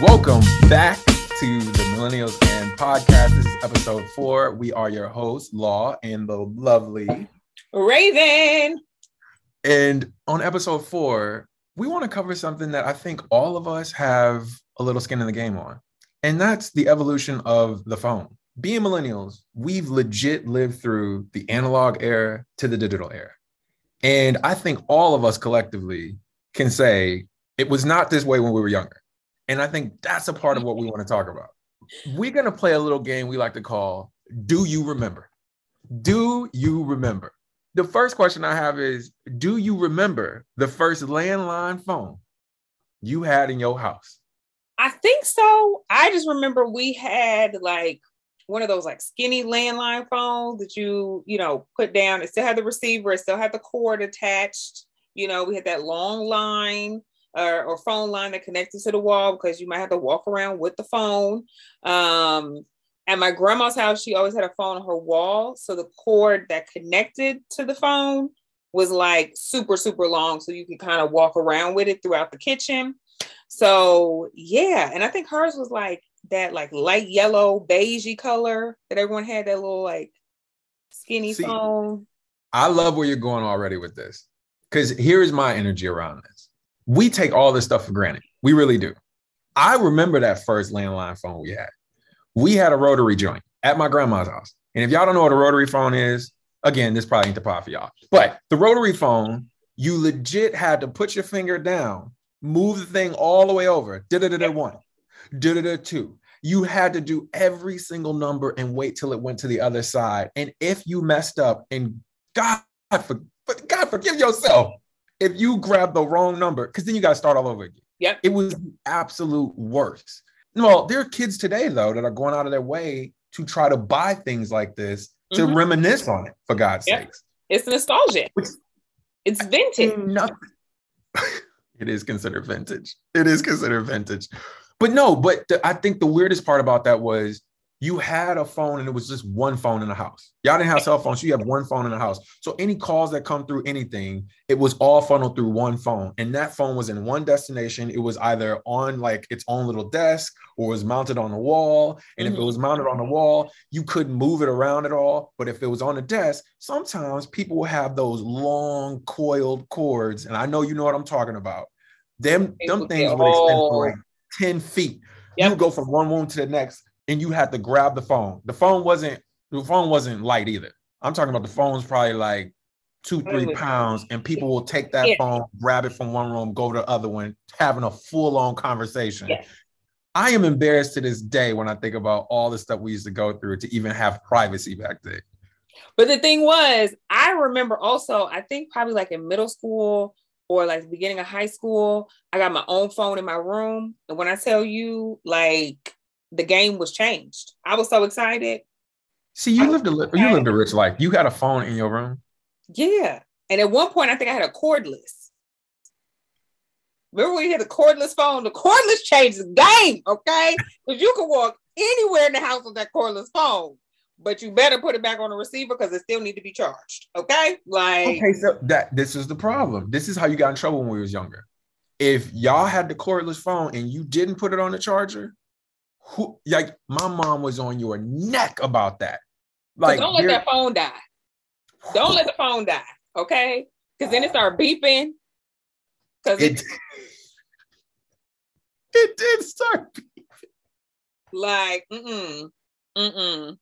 Welcome back to the Millennials and Podcast. This is episode four. We are your hosts, Law and the lovely Raven. And on episode four, we want to cover something that I think all of us have a little skin in the game on, and that's the evolution of the phone. Being millennials, we've legit lived through the analog era to the digital era. And I think all of us collectively can say it was not this way when we were younger. And I think that's a part of what we want to talk about. We're going to play a little game we like to call Do You Remember? Do you remember? The first question I have is Do you remember the first landline phone you had in your house? I think so. I just remember we had like one of those like skinny landline phones that you, you know, put down. It still had the receiver, it still had the cord attached. You know, we had that long line or, or phone line that connected to the wall because you might have to walk around with the phone. Um, at my grandma's house, she always had a phone on her wall. So the cord that connected to the phone was like super, super long. So you could kind of walk around with it throughout the kitchen. So yeah. And I think hers was like that like light yellow, beigey color that everyone had that little like skinny See, phone. I love where you're going already with this. Cause here's my energy around this. We take all this stuff for granted. We really do. I remember that first landline phone we had we had a rotary joint at my grandma's house. And if y'all don't know what a rotary phone is, again, this probably ain't the pot for y'all. But the rotary phone, you legit had to put your finger down, move the thing all the way over. Da da da da one, da da da two. You had to do every single number and wait till it went to the other side. And if you messed up, and God, for, God forgive yourself, if you grab the wrong number, because then you got to start all over again. Yeah, It was the absolute worst. Well, there are kids today though that are going out of their way to try to buy things like this to mm-hmm. reminisce on it. For God's yep. sakes, it's nostalgia. Which, it's vintage. Nothing. it is considered vintage. It is considered vintage. But no, but the, I think the weirdest part about that was you had a phone and it was just one phone in the house. Y'all didn't have cell phones, so you have one phone in the house. So any calls that come through anything, it was all funneled through one phone. And that phone was in one destination. It was either on like its own little desk or was mounted on the wall. And mm-hmm. if it mm-hmm. was mounted on the wall, you couldn't move it around at all. But if it was on the desk, sometimes people will have those long coiled cords. And I know you know what I'm talking about. Them, them things would extend for like 10 feet. Yep. You go from one room to the next and you had to grab the phone. The phone wasn't the phone wasn't light either. I'm talking about the phone's probably like two, three mm. pounds, and people will take that yeah. phone, grab it from one room, go to the other one, having a full-on conversation. Yeah. I am embarrassed to this day when I think about all the stuff we used to go through to even have privacy back then. But the thing was, I remember also, I think probably like in middle school or like the beginning of high school, I got my own phone in my room. And when I tell you, like the game was changed. I was so excited. See, you lived a you lived a rich life. You had a phone in your room. Yeah, and at one point, I think I had a cordless. Remember when you had a cordless phone? The cordless changed the game, okay? Because you can walk anywhere in the house with that cordless phone, but you better put it back on the receiver because it still need to be charged. Okay, like okay, so that this is the problem. This is how you got in trouble when we was younger. If y'all had the cordless phone and you didn't put it on the charger, who like my mom was on your neck about that. Like so don't let that phone die. Don't let the phone die, okay? Because then it started beeping. Because it, it, it did start beeping. Like, mm-mm, mm-mm.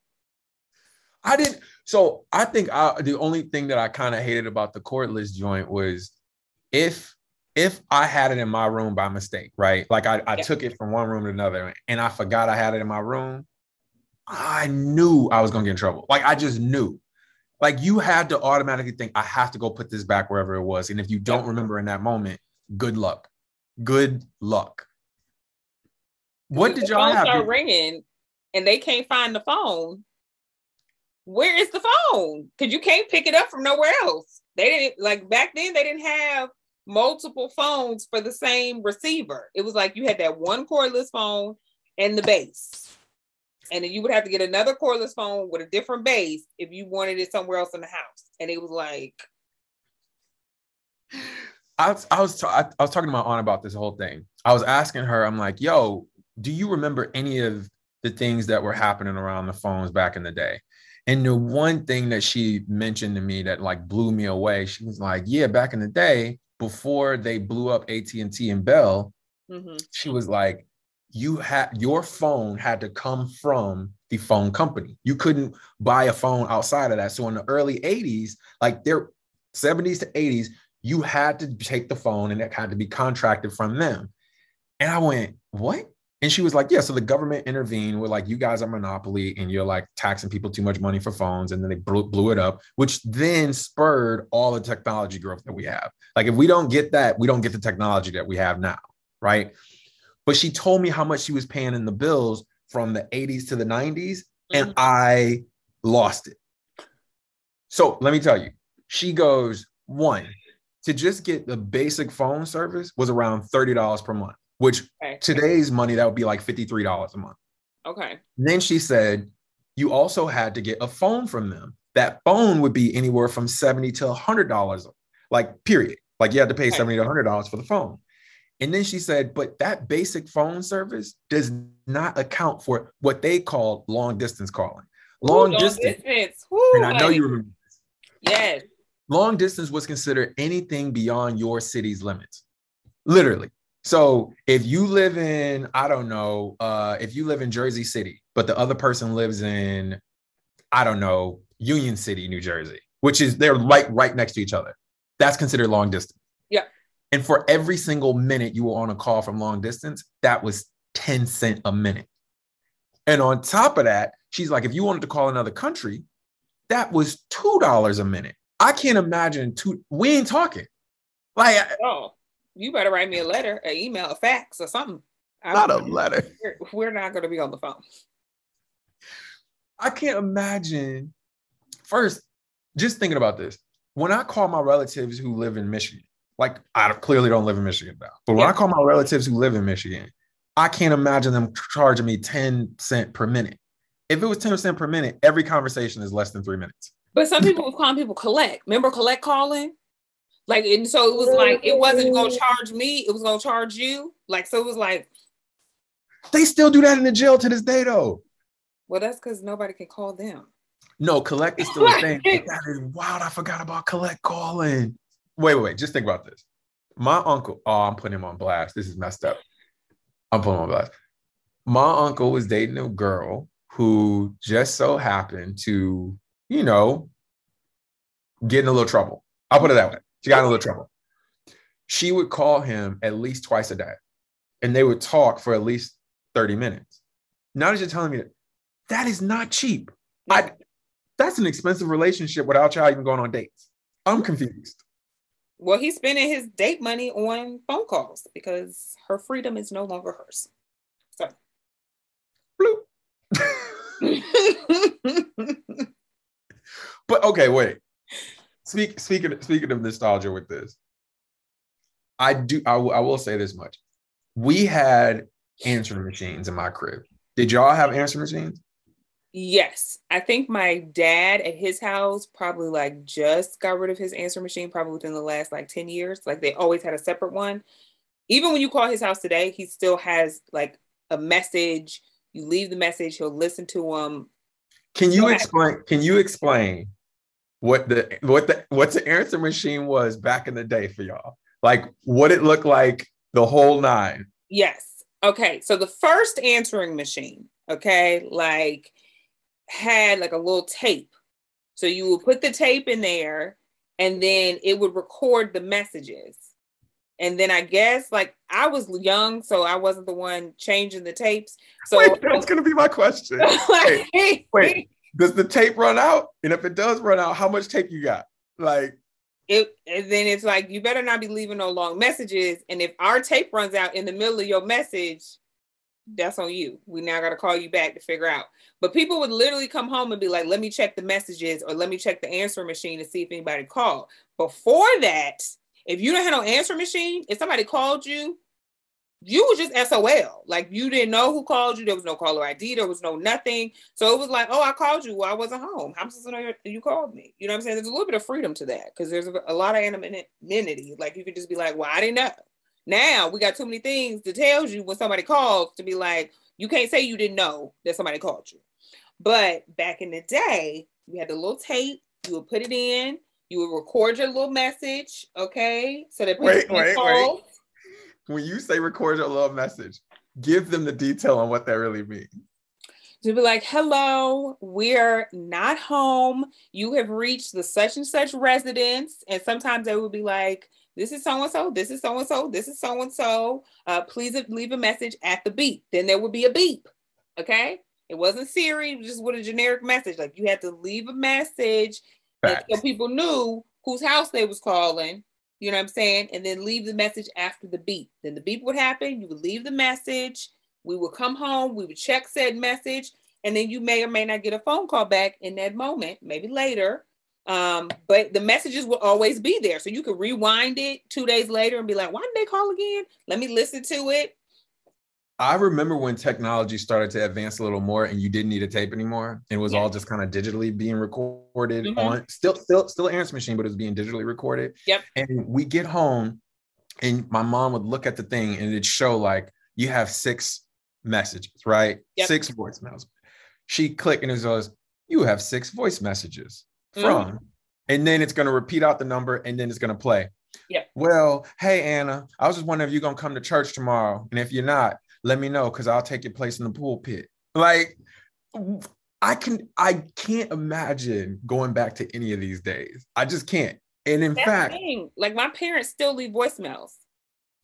I didn't. So I think I, the only thing that I kind of hated about the cordless joint was if if I had it in my room by mistake, right? Like I, I yeah. took it from one room to another and I forgot I had it in my room, I knew I was gonna get in trouble. Like I just knew. Like you had to automatically think, I have to go put this back wherever it was. And if you don't yeah. remember in that moment, good luck. Good luck. What did y'all have? Start ringing, and they can't find the phone. Where is the phone? Because you can't pick it up from nowhere else. They didn't like back then. They didn't have multiple phones for the same receiver. It was like you had that one cordless phone and the base. And then you would have to get another cordless phone with a different base if you wanted it somewhere else in the house. And it was like I was I was, I was talking to my aunt about this whole thing. I was asking her, I'm like, yo, do you remember any of the things that were happening around the phones back in the day? And the one thing that she mentioned to me that like blew me away, she was like, "Yeah, back in the day, before they blew up AT and T and Bell, mm-hmm. she was like, you had your phone had to come from the phone company. You couldn't buy a phone outside of that. So in the early 80s, like their 70s to 80s, you had to take the phone and it had to be contracted from them. And I went, what? And she was like, yeah. So the government intervened with like, you guys are monopoly and you're like taxing people too much money for phones. And then they blew, blew it up, which then spurred all the technology growth that we have. Like, if we don't get that, we don't get the technology that we have now. Right. But she told me how much she was paying in the bills from the 80s to the 90s, and mm-hmm. I lost it. So let me tell you, she goes, one, to just get the basic phone service was around $30 per month which okay. today's money that would be like $53 a month. Okay. And then she said you also had to get a phone from them. That phone would be anywhere from 70 to $100 like period. Like you had to pay okay. 70 to $100 for the phone. And then she said, but that basic phone service does not account for what they call long distance calling. Long, Ooh, distance. distance. Ooh, and I know you remember this. Yes. Long distance was considered anything beyond your city's limits. Literally. So if you live in, I don't know, uh, if you live in Jersey City, but the other person lives in, I don't know, Union City, New Jersey, which is they're right right next to each other. That's considered long distance. Yeah. And for every single minute you were on a call from long distance, that was 10 cent a minute. And on top of that, she's like, if you wanted to call another country, that was two dollars a minute. I can't imagine two. We ain't talking. Like, oh you better write me a letter, an email, a fax, or something. Not I'm, a letter. We're, we're not going to be on the phone. I can't imagine. First, just thinking about this, when I call my relatives who live in Michigan, like I clearly don't live in Michigan now, but when yeah. I call my relatives who live in Michigan, I can't imagine them charging me 10 cent per minute. If it was 10 cent per minute, every conversation is less than three minutes. But some people call people collect. Remember collect calling? Like, and so it was like it wasn't gonna mm-hmm. charge me; it was gonna charge you. Like, so it was like they still do that in the jail to this day, though. Well, that's because nobody can call them. No, collect is still a thing. that is wild. I forgot about collect calling. Wait, wait, wait. Just think about this. My uncle. Oh, I'm putting him on blast. This is messed up. I'm putting him on blast. My uncle was dating a girl who just so happened to, you know, get in a little trouble. I'll put it that way. She got in a little trouble. She would call him at least twice a day, and they would talk for at least 30 minutes. Now that you're telling me that, that is not cheap. I, that's an expensive relationship without y'all even going on dates. I'm confused. Well, he's spending his date money on phone calls because her freedom is no longer hers. So, bloop. but okay, wait speak, speaking speaking of nostalgia with this, I do I, w- I will say this much: we had answering machines in my crib. Did y'all have answering machines? Yes, I think my dad at his house probably like just got rid of his answering machine probably within the last like 10 years. Like they always had a separate one. Even when you call his house today, he still has like a message. You leave the message, he'll listen to them. Can you explain? Can you explain what the what the what's the answer machine was back in the day for y'all. Like what it looked like the whole nine. Yes. Okay. So the first answering machine, okay, like had like a little tape. So you would put the tape in there and then it would record the messages. And then I guess like I was young, so I wasn't the one changing the tapes. So wait, that's gonna be my question. wait, wait, does the tape run out? And if it does run out, how much tape you got? Like it and then it's like you better not be leaving no long messages. And if our tape runs out in the middle of your message, that's on you. We now got to call you back to figure out. But people would literally come home and be like, let me check the messages or let me check the answer machine to see if anybody called. Before that, if you don't have no answer machine, if somebody called you, you was just SOL. Like you didn't know who called you. There was no caller ID. There was no nothing. So it was like, oh, I called you. Well, I wasn't home. I'm supposed to know you called me. You know what I'm saying? There's a little bit of freedom to that because there's a, lot of anonymity. Like you could just be like, well, I didn't know. Now we got too many things to tell you when somebody calls to be like, you can't say you didn't know that somebody called you. But back in the day, we had the little tape, you would put it in, you would record your little message, okay? So that wait, wait, wait. When you say record your love message, give them the detail on what that really means. To be like, hello, we're not home. You have reached the such and such residence. And sometimes they would be like, this is so and so, this is so and so, this is so and so. Please leave a message at the beep. Then there would be a beep. Okay. It wasn't Siri, it was just with a generic message. Like you had to leave a message so people knew whose house they was calling. You know what I'm saying? And then leave the message after the beep. Then the beep would happen. You would leave the message. We would come home. We would check said message. And then you may or may not get a phone call back in that moment, maybe later. Um, but the messages will always be there. So you can rewind it two days later and be like, why did they call again? Let me listen to it. I remember when technology started to advance a little more and you didn't need a tape anymore. It was yeah. all just kind of digitally being recorded mm-hmm. on still, still, still an answer machine, but it was being digitally recorded. Yep. And we get home and my mom would look at the thing and it'd show like you have six messages, right? Yep. Six voicemails. She clicked and it goes, you have six voice messages mm-hmm. from, mm-hmm. and then it's going to repeat out the number and then it's going to play. Yeah. Well, hey Anna, I was just wondering if you're gonna come to church tomorrow, and if you're not, let me know because I'll take your place in the pulpit. Like I can I can't imagine going back to any of these days. I just can't. And in That's fact, like my parents still leave voicemails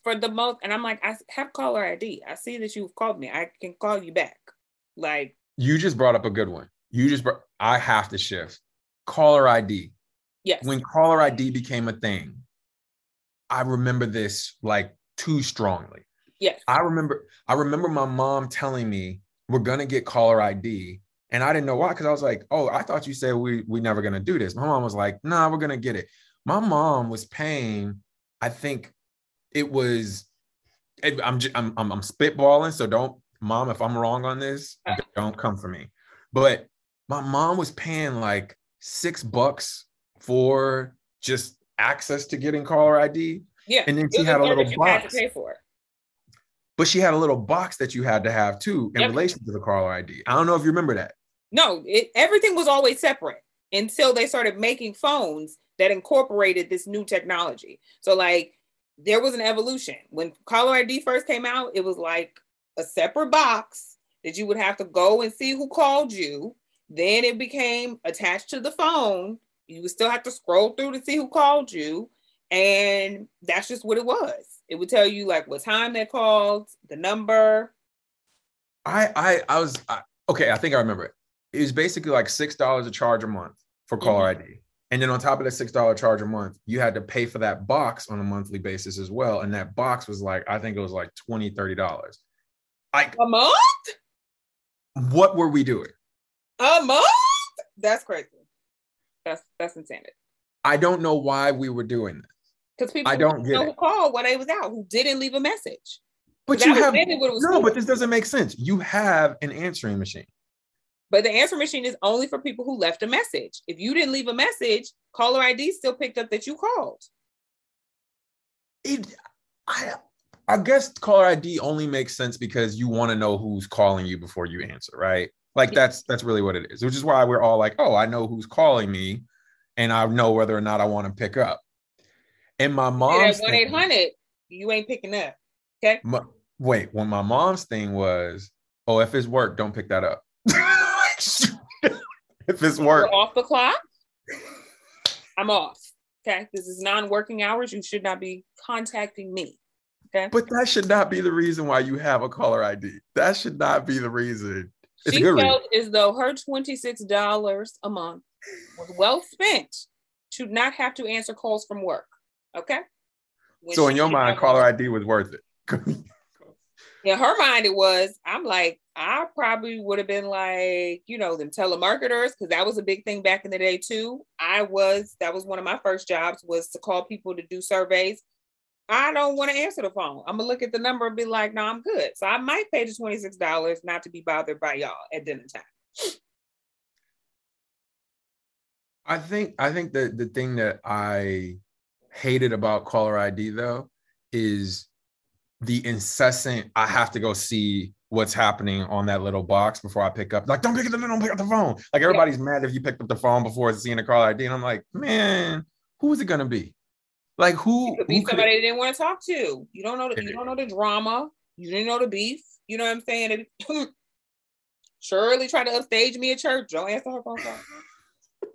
for the most, and I'm like, I have caller ID. I see that you've called me. I can call you back. Like you just brought up a good one. You just brought, I have to shift. Caller ID. Yes. When caller ID became a thing, I remember this like too strongly. Yes. I remember I remember my mom telling me we're gonna get caller ID. And I didn't know why, because I was like, oh, I thought you said we we never gonna do this. My mom was like, nah, we're gonna get it. My mom was paying, I think it was I'm I'm I'm, I'm spitballing, so don't mom, if I'm wrong on this, uh. don't come for me. But my mom was paying like six bucks for just access to getting caller ID. Yeah. And then she had a little box. to pay for it but she had a little box that you had to have too in yep. relation to the caller ID. I don't know if you remember that. No, it, everything was always separate until they started making phones that incorporated this new technology. So like there was an evolution. When caller ID first came out, it was like a separate box that you would have to go and see who called you. Then it became attached to the phone. You would still have to scroll through to see who called you. And that's just what it was. It would tell you like what time they called, the number. I I I was I, okay. I think I remember it. It was basically like six dollars a charge a month for caller mm-hmm. ID, and then on top of that six dollar charge a month, you had to pay for that box on a monthly basis as well. And that box was like I think it was like 20 30 dollars. Like a month. What were we doing? A month? That's crazy. That's that's insanity. I don't know why we were doing that. Because people I don't know who called when I was out, who didn't leave a message. But you have no, but this doesn't make sense. You have an answering machine. But the answer machine is only for people who left a message. If you didn't leave a message, caller ID still picked up that you called. It, I, I guess caller ID only makes sense because you want to know who's calling you before you answer, right? Like yeah. that's that's really what it is. Which is why we're all like, oh, I know who's calling me, and I know whether or not I want to pick up. And my mom's one eight hundred, you ain't picking up. Okay. My, wait, when my mom's thing was, oh, if it's work, don't pick that up. if it's work, You're off the clock. I'm off. Okay, this is non-working hours. You should not be contacting me. Okay. But that should not be the reason why you have a caller ID. That should not be the reason. It's she felt reason. as though her $26 a month was well spent to not have to answer calls from work. Okay. When so in your mind, caller ID was worth it. in her mind, it was. I'm like, I probably would have been like, you know, them telemarketers, because that was a big thing back in the day too. I was, that was one of my first jobs was to call people to do surveys. I don't want to answer the phone. I'm gonna look at the number and be like, no, I'm good. So I might pay the $26 not to be bothered by y'all at dinner time. I think I think that the thing that I hated about caller ID though is the incessant, I have to go see what's happening on that little box before I pick up. Like, don't pick up the don't pick up the phone. Like everybody's yeah. mad if you picked up the phone before seeing the caller ID. And I'm like, man, who is it gonna be? Like who? It could be who somebody could... didn't want to talk to. You don't know. The, you don't know the drama. You didn't know the beef. You know what I'm saying? Shirley tried to upstage me at church. Don't answer her phone call.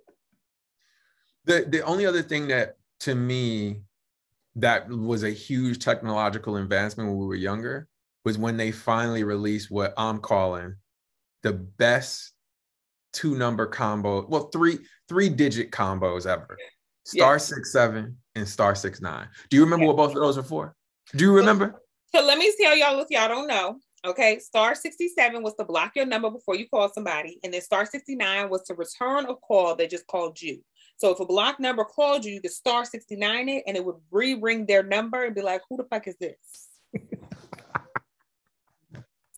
the the only other thing that to me that was a huge technological advancement when we were younger was when they finally released what I'm calling the best two number combo, well, three three digit combos ever. Star yeah. six seven and star six nine. Do you remember yeah. what both of those are for? Do you remember? So let me tell y'all if y'all don't know. Okay, star 67 was to block your number before you call somebody, and then star 69 was to return a call that just called you. So if a block number called you, you could star 69 it and it would re-ring their number and be like, who the fuck is this?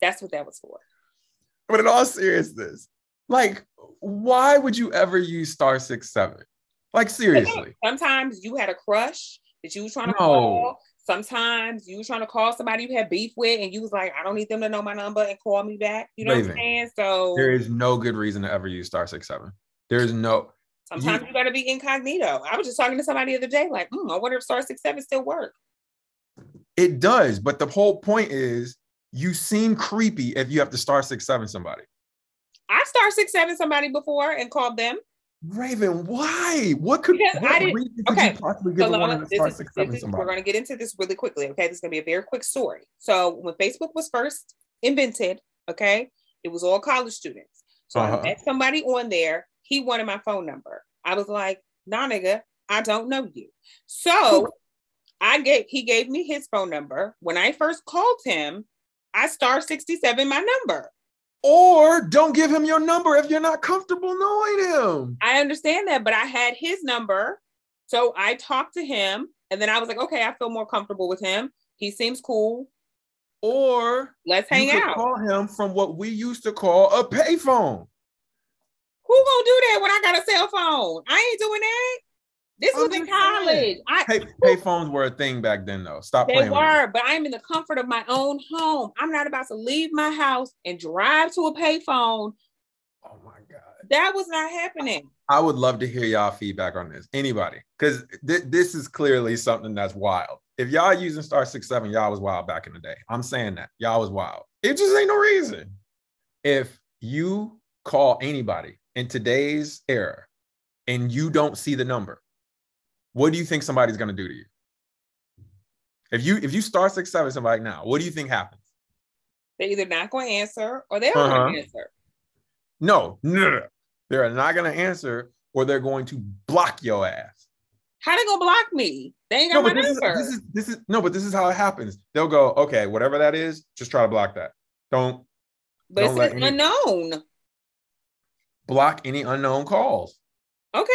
That's what that was for. But in all seriousness, like, why would you ever use star six seven? Like seriously. Sometimes you had a crush that you was trying to no. call. Sometimes you was trying to call somebody you had beef with, and you was like, I don't need them to know my number and call me back. You know what I'm saying? So there is no good reason to ever use star six seven. There's no Sometimes you, you got to be incognito. I was just talking to somebody the other day, like, mm, I wonder if star six seven still work. It does, but the whole point is you seem creepy if you have to star six seven somebody. I star six seven somebody before and called them. Raven, why? What could, what I didn't, okay. possibly give so is, six is? We're going to get into this really quickly. Okay, this is going to be a very quick story. So when Facebook was first invented, okay, it was all college students. So uh-huh. I met somebody on there he wanted my phone number. I was like, nah, nigga, I don't know you. So I gave he gave me his phone number. When I first called him, I star 67 my number. Or don't give him your number if you're not comfortable knowing him. I understand that, but I had his number. So I talked to him and then I was like, okay, I feel more comfortable with him. He seems cool. Or let's hang out. Call him from what we used to call a payphone. Who gonna do that when I got a cell phone? I ain't doing that. This I'm was in college. I, pay, pay phones were a thing back then, though. Stop they playing. They were, but I'm in the comfort of my own home. I'm not about to leave my house and drive to a payphone. Oh my god, that was not happening. I would love to hear y'all feedback on this. Anybody, because th- this is clearly something that's wild. If y'all using star six seven, y'all was wild back in the day. I'm saying that y'all was wild. It just ain't no reason. If you call anybody in today's era and you don't see the number, what do you think somebody's going to do to you? If you if you start six seven somebody now, what do you think happens? They're either not going to answer or they're uh-huh. going to answer. No, no, they're not going to answer or they're going to block your ass. How they gonna block me? They ain't got no, my this number. Is, this is this is no, but this is how it happens. They'll go, okay, whatever that is, just try to block that. Don't. But don't it's unknown block any unknown calls. Okay.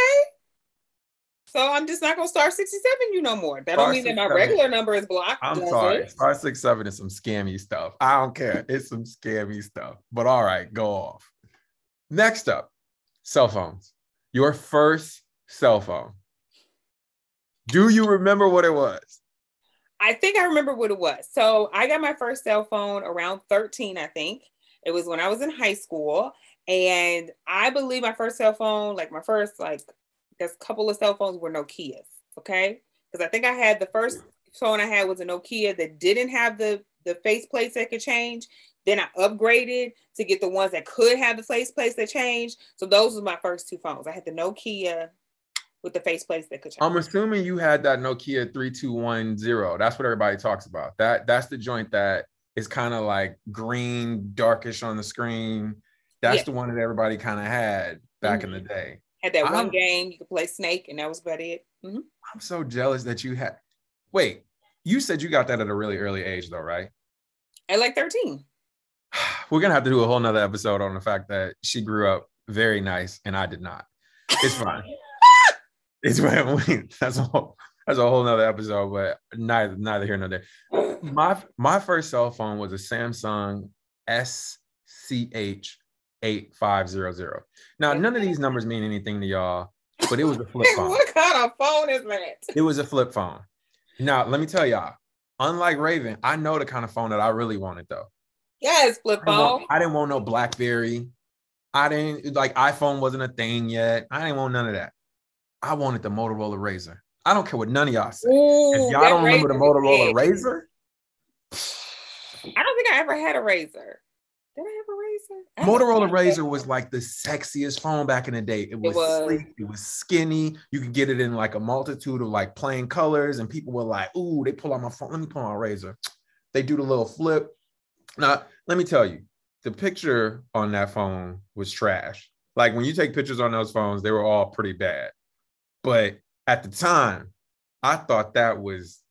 So I'm just not gonna star 67 you no more. That star don't mean that my regular number is blocked. I'm sorry. It? Star 67 is some scammy stuff. I don't care. It's some scammy stuff. But all right, go off. Next up, cell phones. Your first cell phone. Do you remember what it was? I think I remember what it was. So I got my first cell phone around 13, I think. It was when I was in high school. And I believe my first cell phone, like my first, like, there's a couple of cell phones were Nokia's. Okay. Because I think I had the first phone I had was a Nokia that didn't have the, the face plates that could change. Then I upgraded to get the ones that could have the face plates that change. So those were my first two phones. I had the Nokia with the face plates that could change. I'm assuming you had that Nokia 3210. That's what everybody talks about. That that's the joint that is kind of like green, darkish on the screen. That's yeah. the one that everybody kind of had back mm-hmm. in the mm-hmm. day. Had that one I'm, game you could play Snake, and that was about it. Mm-hmm. I'm so jealous that you had. Wait, you said you got that at a really early age, though, right? At like 13. We're gonna have to do a whole nother episode on the fact that she grew up very nice and I did not. It's fine. it's fine. That's a whole that's a whole nother episode, but neither neither here nor there. My my first cell phone was a Samsung SCH 8500. Now, none of these numbers mean anything to y'all, but it was a flip phone. what kind of phone is that? It was a flip phone. Now, let me tell y'all, unlike Raven, I know the kind of phone that I really wanted though. Yes, flip I didn't, phone. want, I didn't want no BlackBerry. I didn't like iPhone wasn't a thing yet. I didn't want none of that. I wanted the Motorola RAZR. I don't care what none of y'all say. Ooh, if y'all don't remember the Motorola. RAZR, I don't think I ever had a razor. Did I have a razor? Motorola RAZR was like the sexiest phone back in the day. It was, was. sleek, it was skinny. You could get it in like a multitude of like plain colors, and people were like, "Ooh, they pull out my phone. Let me pull out RAZR." They do the little flip. Now, let me tell you, the picture on that phone was trash. Like when you take pictures on those phones, they were all pretty bad. But at the time, I thought that was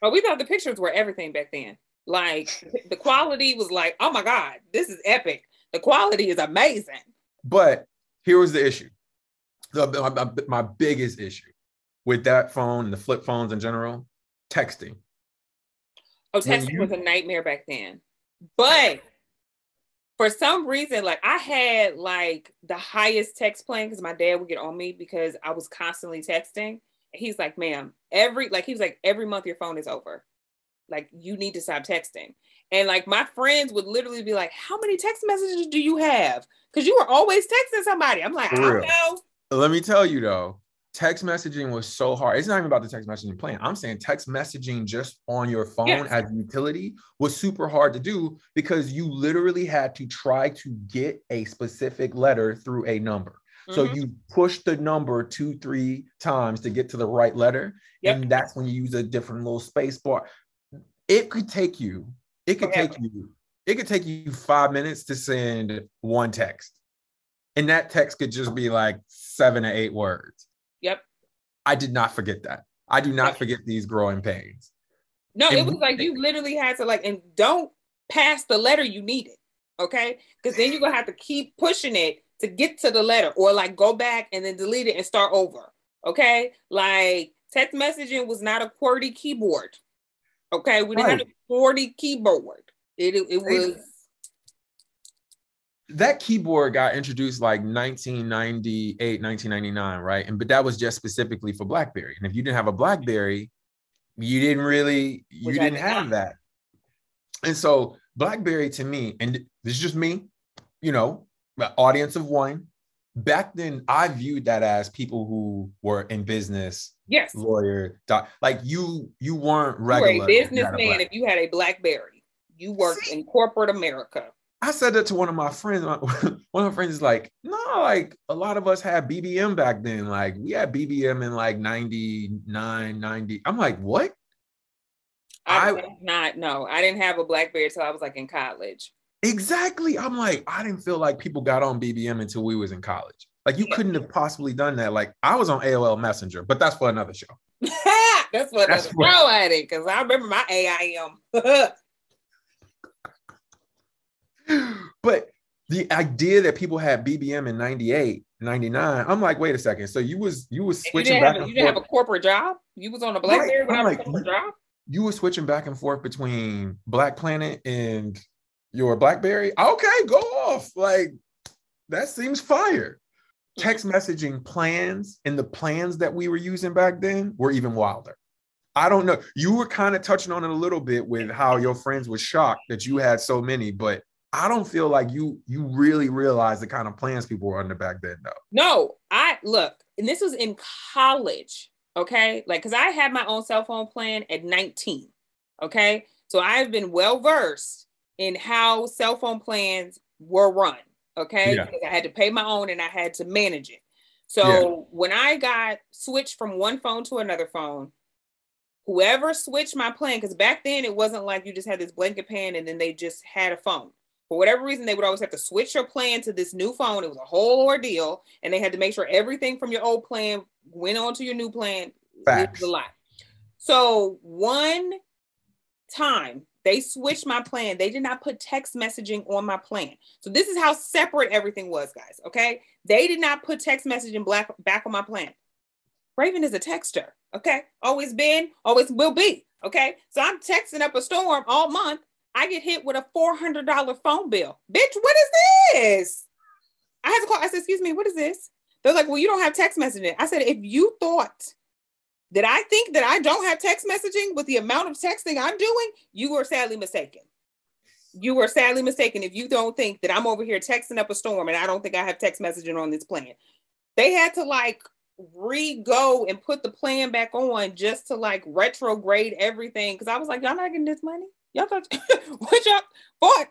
But we thought the pictures were everything back then. Like the quality was like, oh my God, this is epic. The quality is amazing. But here was the issue. The, my, my- biggest issue with that phone and the flip phones in general, texting. Oh, texting you- was a nightmare back then. But for some reason, like I had like the highest text plan because my dad would get on me because I was constantly texting. And he's like, ma'am, every like he was like, every month your phone is over. Like you need to stop texting. And like my friends would literally be like, How many text messages do you have? Because you were always texting somebody. I'm like, I don't know. Let me tell you though, text messaging was so hard. It's not even about the text messaging plan. I'm saying text messaging just on your phone Yes. as a utility was super hard to do because you literally had to try to get a specific letter through a number. So Mhm. you push the number two, three times to get to the right letter. Yep. And that's when you use a different little space bar. It could take you, it could take you, it could take you five minutes to send one text. And that text could just be like seven or eight words. Yep. I did not forget that. I do not Yep. forget these growing pains. No, And it was like you literally had to like, and don't pass the letter you needed, okay? Because then you're gonna have to keep pushing it to get to the letter, or like go back and then delete it and start over, okay? Like text messaging was not a QWERTY keyboard, okay? We didn't have a QWERTY keyboard. It it, it was That keyboard got introduced like 1998, 1999, right? And but that was just specifically for BlackBerry. And if you didn't have a BlackBerry, you didn't really, you Which didn't did have that. And so BlackBerry to me, and this is just me, you know, audience of one. Back then, I viewed that as people who were in business, yes. lawyer, doc, like you, you weren't regular. you had a businessman if you had a BlackBerry. You worked in corporate America. I said that to one of my friends. One of my friends is like, no, like a lot of us had BBM back then. Like we had BBM in like 99, 90. I'm like, what? I, I- did not know. I didn't have a BlackBerry until I was like in college. Exactly. I'm like, I didn't feel like people got on BBM until we was in college. Like you couldn't have possibly done that. Like I was on AOL Messenger, but that's for another show. That's that's what- throw at it because I remember my AIM. But the idea that people had BBM in 98, 99, I'm like, wait a second. So you was you was you switching didn't, back have, and you didn't have a corporate job. You was on a BlackBerry I'm without like, a corporate job. you were switching back and forth between BlackPlanet and your BlackBerry. Okay, go off. Like that seems fire. Text messaging plans and the plans that we were using back then were even wilder. I don't know. You were kind of touching on it a little bit with how your friends were shocked that you had so many, but I don't feel like you you really realized the kind of plans people were under back then, though. No, I look, and this was in college. Okay, like because I had my own cell phone plan at 19. Okay, so I've been well versed in how cell phone plans were run. Okay, Yeah. I had to pay my own and I had to manage it. So when I got switched from one phone to another phone, whoever switched my plan, because back then it wasn't like you just had this blanket plan and then they just had a phone. For whatever reason, they would always have to switch your plan to this new phone. It was a whole ordeal, and they had to make sure everything from your old plan went on to your new plan. It Facts. was a lot. So one time they switched my plan. They did not put text messaging on my plan. So this is how separate everything was, guys. Okay, they did not put text messaging black back on my plan. Raven is a texter. Okay, always been, always will be. Okay, so I'm texting up a storm all month. I get hit with a four hundred dollar phone bill. Bitch, what is this? I had to call. I said, "Excuse me, what is this?" They're like, "Well, you don't have text messaging." I said, "If you thought that I think that I don't have text messaging with the amount of texting I'm doing, you are sadly mistaken. You are sadly mistaken if you don't think that I'm over here texting up a storm and I don't think I have text messaging on this plan. They had to like re-go and put the plan back on just to like retrograde everything because I was like, y'all not getting this money. Y'all thought what y'all for?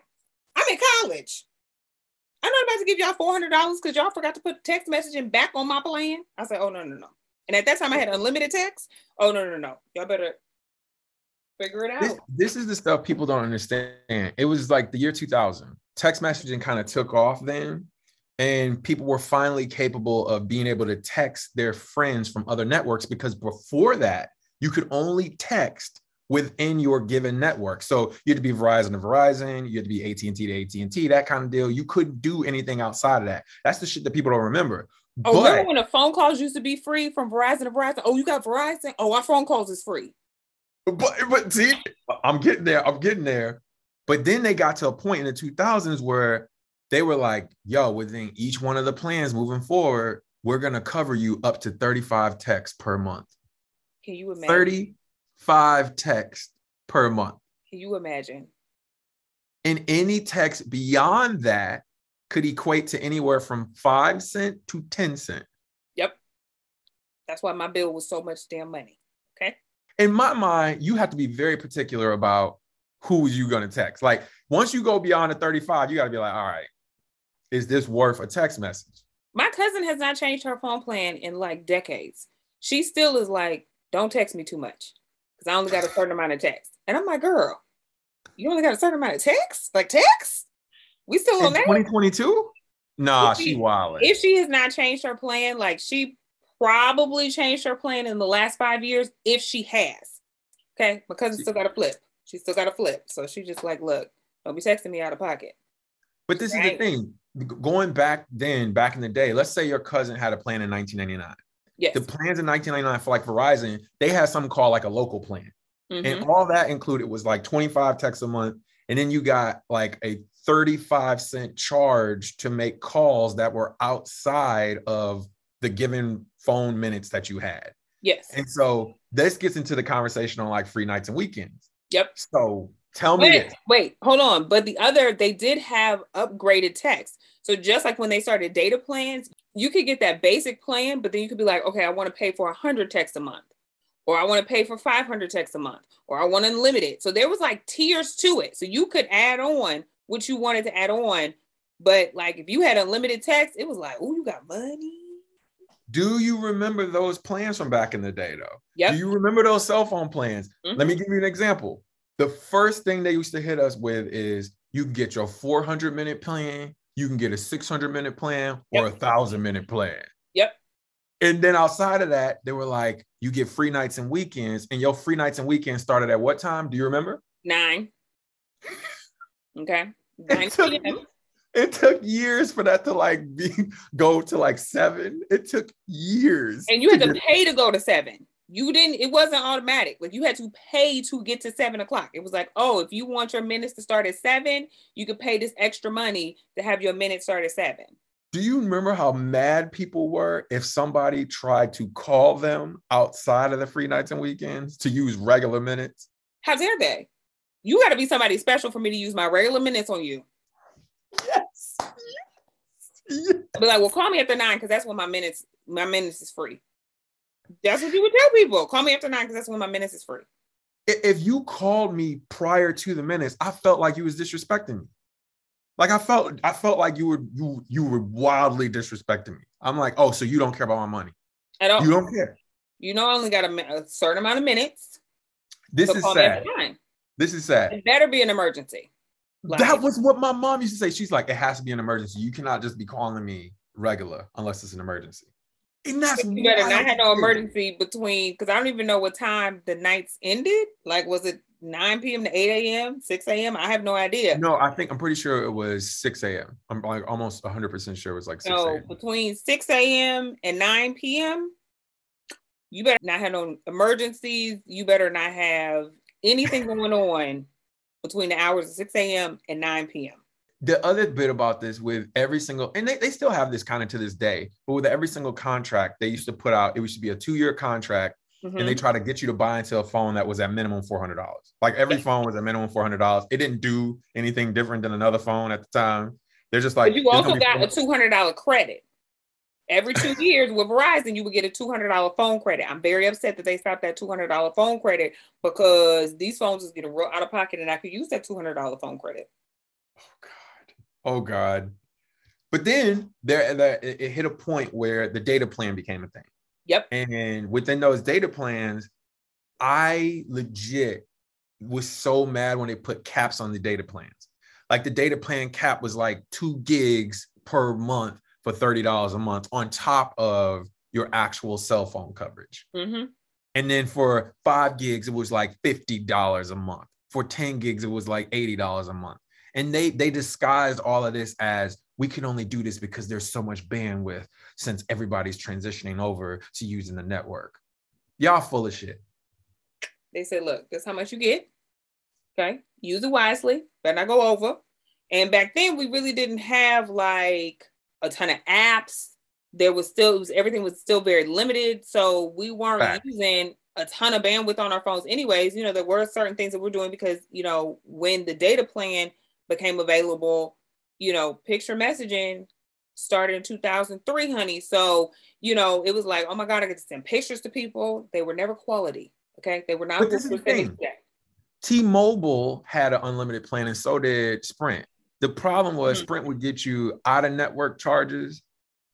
I'm in college. I'm not about to give y'all four hundred dollars because y'all forgot to put text messaging back on my plan. I said, oh no no no. And at that time I had unlimited text. Oh no no no. Y'all better figure it out. This, this is the stuff people don't understand. It was like the year 2000. Text messaging kind of took off then and people were finally capable of being able to text their friends from other networks because before that you could only text within your given network so you had to be verizon to verizon you had to be at&t to at&t that kind of deal you couldn't do anything outside of that that's the shit that people don't remember oh but, remember when the phone calls used to be free from verizon to verizon oh you got verizon oh our phone calls is free but but see i'm getting there i'm getting there but then they got to a point in the 2000s where they were like, yo, within each one of the plans moving forward, we're going to cover you up to 35 texts per month. Can you imagine? 35 texts per month. Can you imagine? And any text beyond that could equate to anywhere from five cent to 10 cent. Yep. That's why my bill was so much damn money. Okay. In my mind, you have to be very particular about who you're going to text. Like once you go beyond the 35, you got to be like, all right, is this worth a text message? My cousin has not changed her phone plan in like decades. She still is like, don't text me too much because I only got a certain amount of text. And I'm like, girl, you only got a certain amount of text? Like text? We still in on that? 2022? Nah, if she, she wild. If she has not changed her plan, like she probably changed her plan in the last five years, if she has. Okay, my cousin still got a flip. She still got a flip. So she just like, look, don't be texting me out of pocket. But this right? is the thing going back then, back in the day, let's say your cousin had a plan in 1999. Yes. The plans in 1999 for like Verizon, they had something called like a local plan. Mm-hmm. And all that included was like 25 texts a month. And then you got like a 35 cent charge to make calls that were outside of the given phone minutes that you had. Yes. And so this gets into the conversation on like free nights and weekends. Yep. So Tell me wait, Wait, hold on. But the other, they did have upgraded text. So just like when they started data plans, you could get that basic plan, but then you could be like, okay, I want to pay for 100 texts a month, or I want to pay for 500 texts a month, or I want unlimited. So there was like tiers to it. So you could add on what you wanted to add on. But like if you had unlimited text, it was like, oh, you got money. Do you remember those plans from back in the day though? Yeah. Do you remember those cell phone plans? Mm-hmm. Let me give you an example the first thing they used to hit us with is you can get your 400 minute plan, you can get a 600 minute plan, or yep. a thousand minute plan. Yep. And then outside of that, they were like, you get free nights and weekends, and your free nights and weekends started at what time? Do you remember? Nine. Okay. It took, it took years for that to like be go to like seven. It took years. And you had to, to pay to go to seven you didn't it wasn't automatic like you had to pay to get to seven o'clock it was like oh if you want your minutes to start at seven you could pay this extra money to have your minutes start at seven do you remember how mad people were if somebody tried to call them outside of the free nights and weekends to use regular minutes how dare they you got to be somebody special for me to use my regular minutes on you yes, yes. be like well call me after nine because that's when my minutes my minutes is free that's what you would tell people. Call me after nine because that's when my minutes is free. If you called me prior to the minutes, I felt like you was disrespecting me. Like I felt, I felt like you were you you were wildly disrespecting me. I'm like, oh, so you don't care about my money at all? You don't care. You know, I only got a, a certain amount of minutes. This so is sad. This is sad. It better be an emergency. Like, that was what my mom used to say. She's like, it has to be an emergency. You cannot just be calling me regular unless it's an emergency. And that's you better not have no emergency between because I don't even know what time the nights ended. Like, was it 9 p.m. to 8 a.m., 6 a.m.? I have no idea. No, I think I'm pretty sure it was 6 a.m. I'm like almost 100 percent sure it was like 6 so between 6 a.m. and 9 p.m. You better not have no emergencies. You better not have anything going on between the hours of 6 a.m. and 9 p.m the other bit about this with every single and they, they still have this kind of to this day but with every single contract they used to put out it used to be a two-year contract mm-hmm. and they try to get you to buy into a phone that was at minimum four hundred dollars. Like every phone was at minimum four hundred dollars. It didn't do anything different than another phone at the time. They're just like but you also got a two hundred dollar credit. Every two years with Verizon, you would get a two hundred dollar phone credit. I'm very upset that they stopped that two hundred dollar phone credit because these phones is getting real out of pocket, and I could use that two hundred dollar phone credit. Oh God! Oh God! But then there, there, it hit a point where the data plan became a thing. Yep. And within those data plans, I legit was so mad when they put caps on the data plans. Like the data plan cap was like two gigs per month for $30 a month on top of your actual cell phone coverage. Mm-hmm. And then for five gigs, it was like $50 a month. For 10 gigs, it was like $80 a month. And they they disguised all of this as we can only do this because there's so much bandwidth since everybody's transitioning over to using the network. Y'all full of shit. They said, look, this how much you get. Okay. Use it wisely. Better not go over. And back then we really didn't have like a ton of apps. There was still was, everything was still very limited. So we weren't using a ton of bandwidth on our phones anyways. You know, there were certain things that we're doing because, you know, when the data plan became available, you know, picture messaging started in 2003, honey. So, you know, it was like, oh my God, I get to send pictures to people. They were never quality. Okay. They were not. But this is the thing. T-Mobile had an unlimited plan and so did Sprint. The problem was mm-hmm. Sprint would get you out of network charges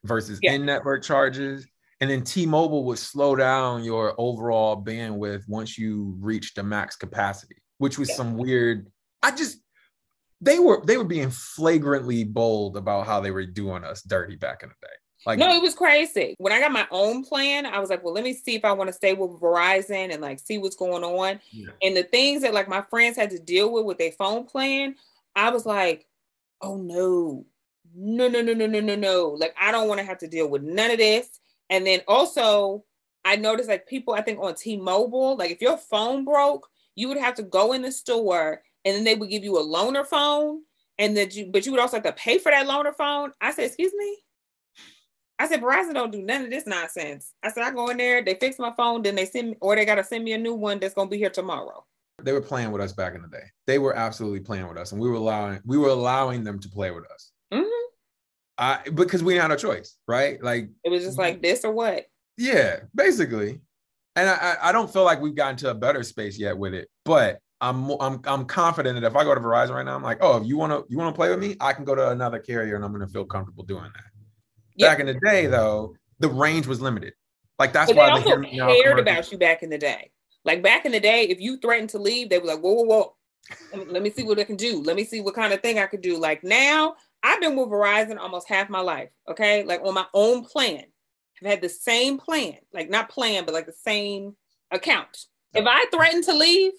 versus yeah. in network charges. And then T-Mobile would slow down your overall bandwidth once you reached the max capacity, which was yeah. some weird. I just they were they were being flagrantly bold about how they were doing us dirty back in the day. Like no, it was crazy. When I got my own plan, I was like, well, let me see if I want to stay with Verizon and like see what's going on. Yeah. And the things that like my friends had to deal with with their phone plan, I was like, oh no, no, no, no, no, no, no, no. Like I don't want to have to deal with none of this. And then also, I noticed like people, I think on T-Mobile, like if your phone broke, you would have to go in the store and then they would give you a loaner phone and that you but you would also have to pay for that loaner phone. I said, excuse me. I said, Verizon don't do none of this nonsense. I said, I go in there, they fix my phone, then they send me, or they gotta send me a new one that's gonna be here tomorrow. They were playing with us back in the day. They were absolutely playing with us, and we were allowing we were allowing them to play with us. Mm-hmm. I because we had a choice, right? Like it was just like this or what? Yeah, basically. And I, I don't feel like we've gotten to a better space yet with it, but I'm I'm I'm confident that if I go to Verizon right now, I'm like, oh, if you want to you want to play with me, I can go to another carrier and I'm going to feel comfortable doing that. Yep. Back in the day, though, the range was limited. Like that's but why they also cared about you back in the day. Like back in the day, if you threatened to leave, they were like, whoa, whoa, whoa. Let me see what I can do. Let me see what kind of thing I could do. Like now, I've been with Verizon almost half my life. Okay, like on my own plan, I've had the same plan, like not plan, but like the same account. If I threaten to leave,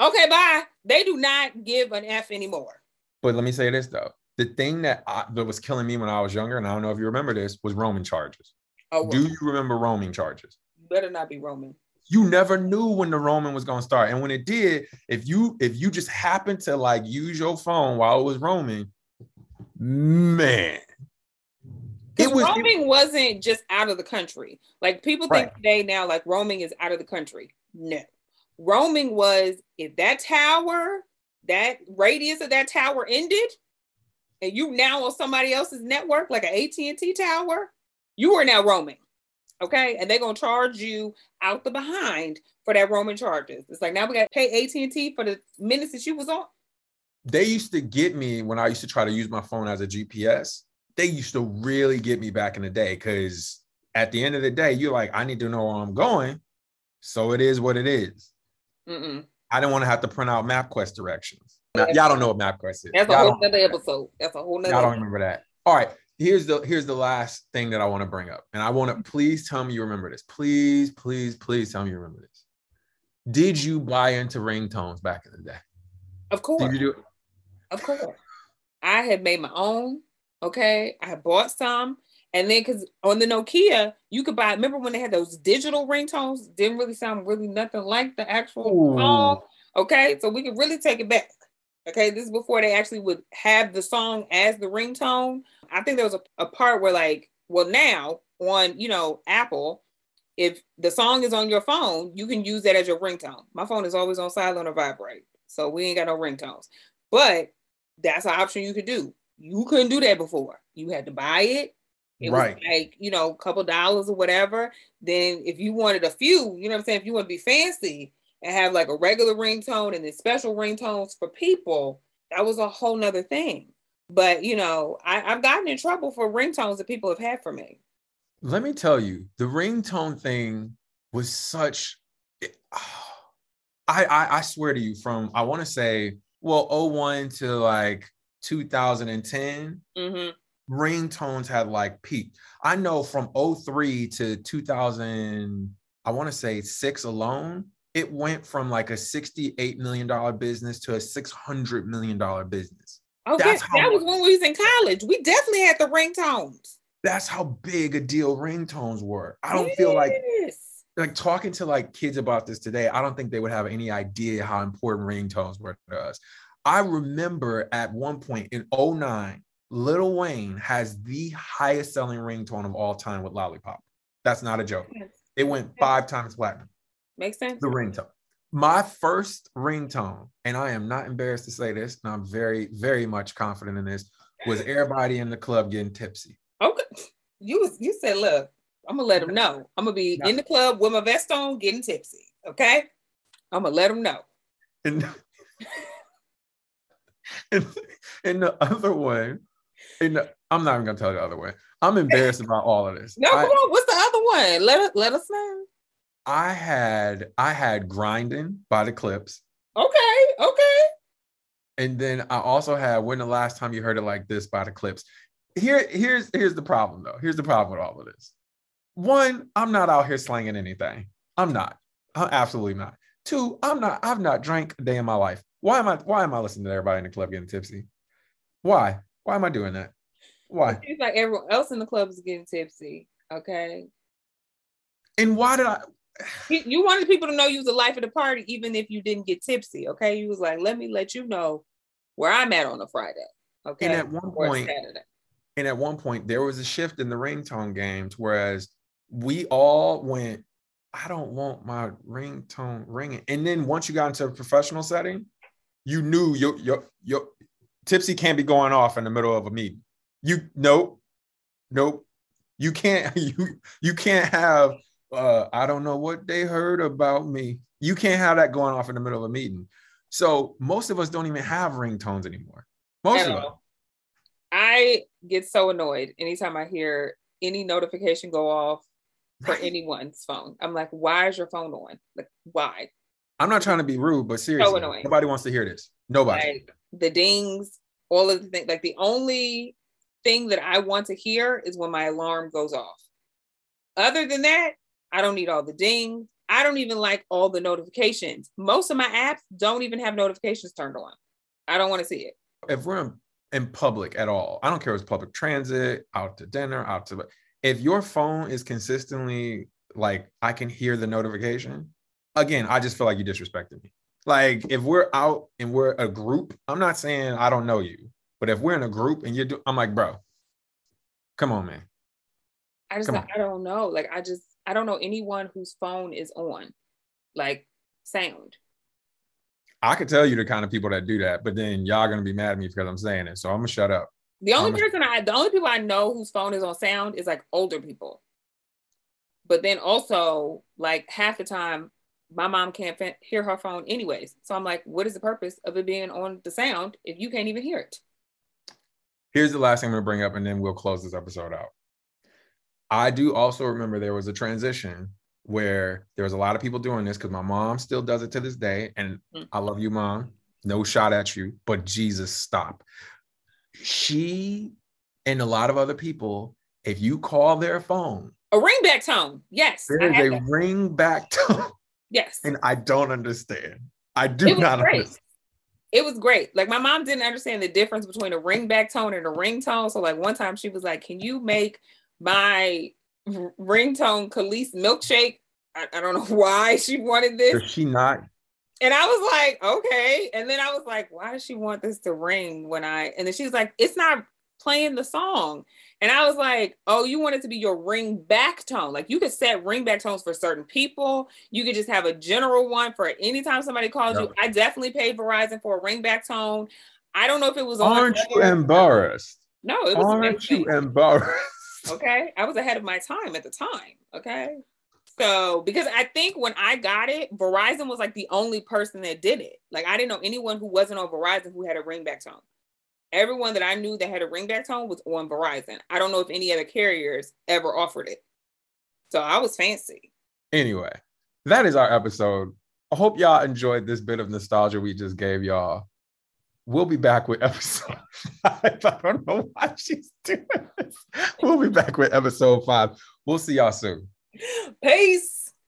Okay, bye. They do not give an F anymore. But let me say this though. The thing that I, that was killing me when I was younger, and I don't know if you remember this, was roaming charges. Oh, do you remember roaming charges? Better not be roaming. You never knew when the roaming was going to start, and when it did, if you if you just happened to like use your phone while it was roaming, man, it was roaming it, wasn't just out of the country. Like people right. think today now, like roaming is out of the country. No, roaming was if that tower, that radius of that tower ended, and you now on somebody else's network, like an AT&T tower, you are now roaming. Okay. And they're gonna charge you out the behind for that roaming charges. It's like now we got to pay AT&T for the minutes that you was on. They used to get me when I used to try to use my phone as a GPS. They used to really get me back in the day because at the end of the day, you're like, I need to know where I'm going. So it is what it is. Mm-mm. I didn't want to have to print out MapQuest directions. Y'all don't know what MapQuest is. That's a whole other episode. That's a whole nother. Y'all don't remember that. All right. Here's the here's the last thing that I want to bring up, and I want to mm-hmm. please tell me you remember this. Please, please, please tell me you remember this. Did you buy into ringtones back in the day? Of course. Did you do it? Of course. I had made my own. Okay, I bought some, and then because on the Nokia, you could buy, remember when they had those digital ringtones? Didn't really sound really nothing like the actual Ooh. song. Okay. So we could really take it back. Okay. This is before they actually would have the song as the ringtone. I think there was a, a part where like, well, now on, you know, Apple, if the song is on your phone, you can use that as your ringtone. My phone is always on silent or vibrate, so we ain't got no ringtones. But that's an option you could do. You couldn't do that before. You had to buy it. It Right. was like, you know, a couple dollars or whatever. Then if you wanted a few, you know what I'm saying? If you want to be fancy and have like a regular ringtone and then special ringtones for people, that was a whole nother thing. But you know, I, I've gotten in trouble for ringtones that people have had for me. Let me tell you, the ringtone thing was such. it- I, I I swear to you, from I want to say, well, 01 to like 2010, hmm ringtones had like peaked. I know from 03 to 2000, I want to say six alone, it went from like a 68 million dollar business to a 600 million dollar business. Okay, that was when we was in college. We definitely had the ringtones. That's how big a deal ringtones were. I don't feel like like talking to like kids about this today, I don't think they would have any idea how important ringtones were to us. I remember at one point in 09, Lil Wayne has the highest selling ringtone of all time with Lollipop. That's not a joke. Yes. It went five times platinum, Makes sense. the ringtone. My first ringtone, and I am not embarrassed to say this, and I'm very, very much confident in this, was everybody in the club getting tipsy. Okay. You was you said, look, I'm gonna let them know. I'm gonna be No. in the club with my vest on, getting tipsy. Okay. I'm gonna let them know. And, and, and the other one, and the- I'm not even gonna tell you the other one. I'm embarrassed about all of this. No, I, come on. What's the other one? Let us let us know. I had I had grinding by the Clipse. Okay, okay. And then I also had when the last time you heard it like this by the Clipse. Here, here's here's the problem though. Here's the problem with all of this. One, I'm not out here slanging anything. I'm not. I'm absolutely not. Two, I'm not. I've not drank a day in my life. Why am I? Why am I listening to everybody in the club getting tipsy? Why? Why am I doing that? Why? It's like everyone else in the club is getting tipsy. Okay. And why did I? You, wanted people to know you was the life of the party, even if you didn't get tipsy. Okay. You was like, let me let you know where I'm at on a Friday. Okay. And at one point, Saturday. and at one point there was a shift in the ringtone games, whereas we all went, I don't want my ringtone ringing. And then once you got into a professional setting, you knew your your your tipsy can't be going off in the middle of a meeting. You nope, nope. You can't you you can't have uh I don't know what they heard about me. You can't have that going off in the middle of a meeting. So most of us don't even have ringtones anymore. Most At of us. I get so annoyed anytime I hear any notification go off for anyone's phone. I'm like, why is your phone on? Like, why? I'm not trying to be rude, but seriously, annoying. nobody wants to hear this. Nobody. Like the dings, all of the things. Like the only thing that I want to hear is when my alarm goes off. Other than that, I don't need all the dings. I don't even like all the notifications. Most of my apps don't even have notifications turned on. I don't want to see it. if we're in, in public at all, I don't care if it's public transit, out to dinner, out to if your phone is consistently like I can hear the notification, again, I just feel like you disrespected me. Like if we're out and we're a group, I'm not saying I don't know you, but if we're in a group and you're, do, I'm like, bro, come on, man. I just I don't know. Like I just I don't know anyone whose phone is on, like sound. I could tell you the kind of people that do that, but then y'all gonna be mad at me because I'm saying it. So I'm gonna shut up. The only I'm person I the only people I know whose phone is on sound is like older people. But then also like half the time my mom can't fa- hear her phone anyways. So I'm like, what is the purpose of it being on the sound if you can't even hear it? Here's the last thing I'm gonna bring up, and then we'll close this episode out. I do also remember there was a transition where there was a lot of people doing this because my mom still does it to this day. And Mm. I love you, mom. No shot at you, but Jesus, stop. She and a lot of other people, if you call their phone, A ringback tone. Yes. There is a that. ring back tone, yes. and I don't understand. I do not great. understand. It was great. Like my mom didn't understand the difference between a ringback tone and a ringtone. So like one time she was like, "Can you make my ringtone Kelis milkshake?" I, I don't know why she wanted this, Does she not? and I was like, "Okay." And then I was like, "Why does she want this to ring when I?" And then she was like, "It's not playing the song. And I was like, oh, you want it to be your ring back tone. Like you could set ring back tones for certain people. You could just have a general one for anytime somebody calls yep. you. I definitely paid Verizon for a ring back tone. I don't know if it was Aren't you embarrassed? No, it was Aren't you embarrassed? Okay. I was ahead of my time at the time. Okay. So, because I think when I got it, Verizon was like the only person that did it. Like, I didn't know anyone who wasn't on Verizon who had a ringback tone. Everyone that I knew that had a ringback tone was on Verizon. I don't know if any other carriers ever offered it. So I was fancy. Anyway, that is our episode. I hope y'all enjoyed this bit of nostalgia we just gave y'all. We'll be back with episode five. I don't know why she's doing this. We'll be back with episode five. We'll see y'all soon. Peace.